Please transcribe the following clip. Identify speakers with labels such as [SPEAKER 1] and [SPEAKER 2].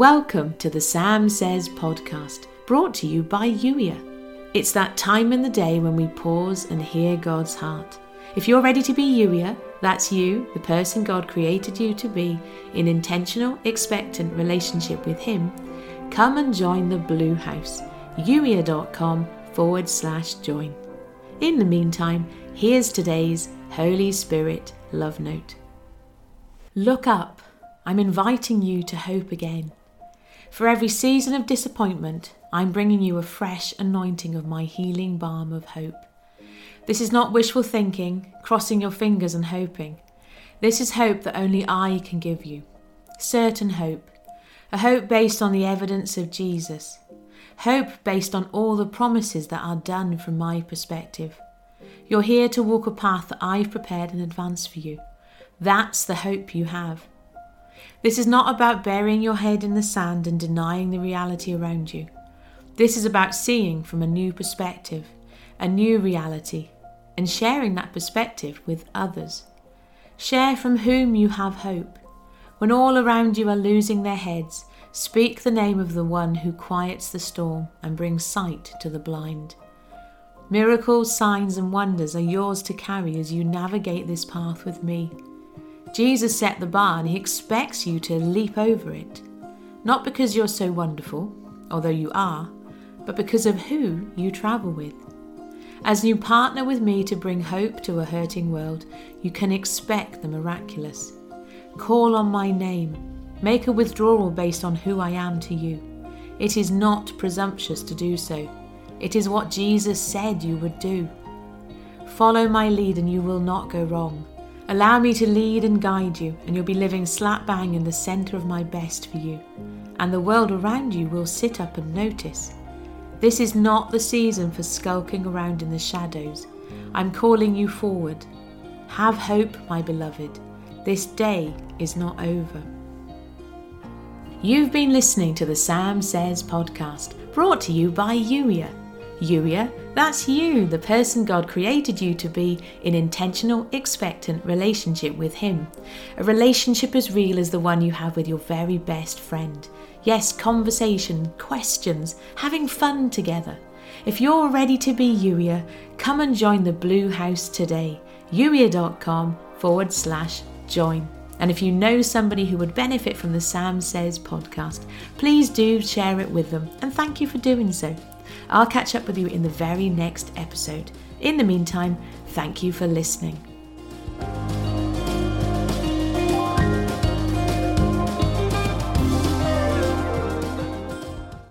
[SPEAKER 1] Welcome to the Sam Says podcast, brought to you by Youier. It's that time in the day when we pause and hear God's heart. If you're ready to be Youier, that's you, the person God created you to be, in intentional, expectant relationship with Him, come and join the Blue House, youier.com forward slash join. In the meantime, here's today's Holy Spirit love note. Look up. I'm inviting you to hope again. For every season of disappointment, I'm bringing you a fresh anointing of my healing balm of hope. This is not wishful thinking, crossing your fingers and hoping. This is hope that only I can give you. Certain hope. A hope based on the evidence of Jesus. Hope based on all the promises that are done from my perspective. You're here to walk a path that I've prepared in advance for you. That's the hope you have. This is not about burying your head in the sand and denying the reality around you. This is about seeing from a new perspective, a new reality, and sharing that perspective with others. Share from whom you have hope. When all around you are losing their heads, speak the name of the one who quiets the storm and brings sight to the blind. Miracles, signs, and wonders are yours to carry as you navigate this path with me. Jesus set the bar and he expects you to leap over it. Not because you're so wonderful, although you are, but because of who you travel with. As you partner with me to bring hope to a hurting world, you can expect the miraculous. Call on my name. Make a withdrawal based on who I am to you. It is not presumptuous to do so. It is what Jesus said you would do. Follow my lead and you will not go wrong. Allow me to lead and guide you, and you'll be living slap bang in the centre of my best for you. And the world around you will sit up and notice. This is not the season for skulking around in the shadows. I'm calling you forward. Have hope, my beloved. This day is not over. You've been listening to the Sam Says podcast, brought to you by Youier. Youier, that's you, the person God created you to be in intentional, expectant relationship with Him. A relationship as real as the one you have with your very best friend. Yes, conversation, questions, having fun together. If you're ready to be Youier, come and join the Blue House today. Youier.com forward slash join. And if you know somebody who would benefit from the Sam Says podcast, please do share it with them. And thank you for doing so. I'll catch up with you in the very next episode. In the meantime, thank you for listening.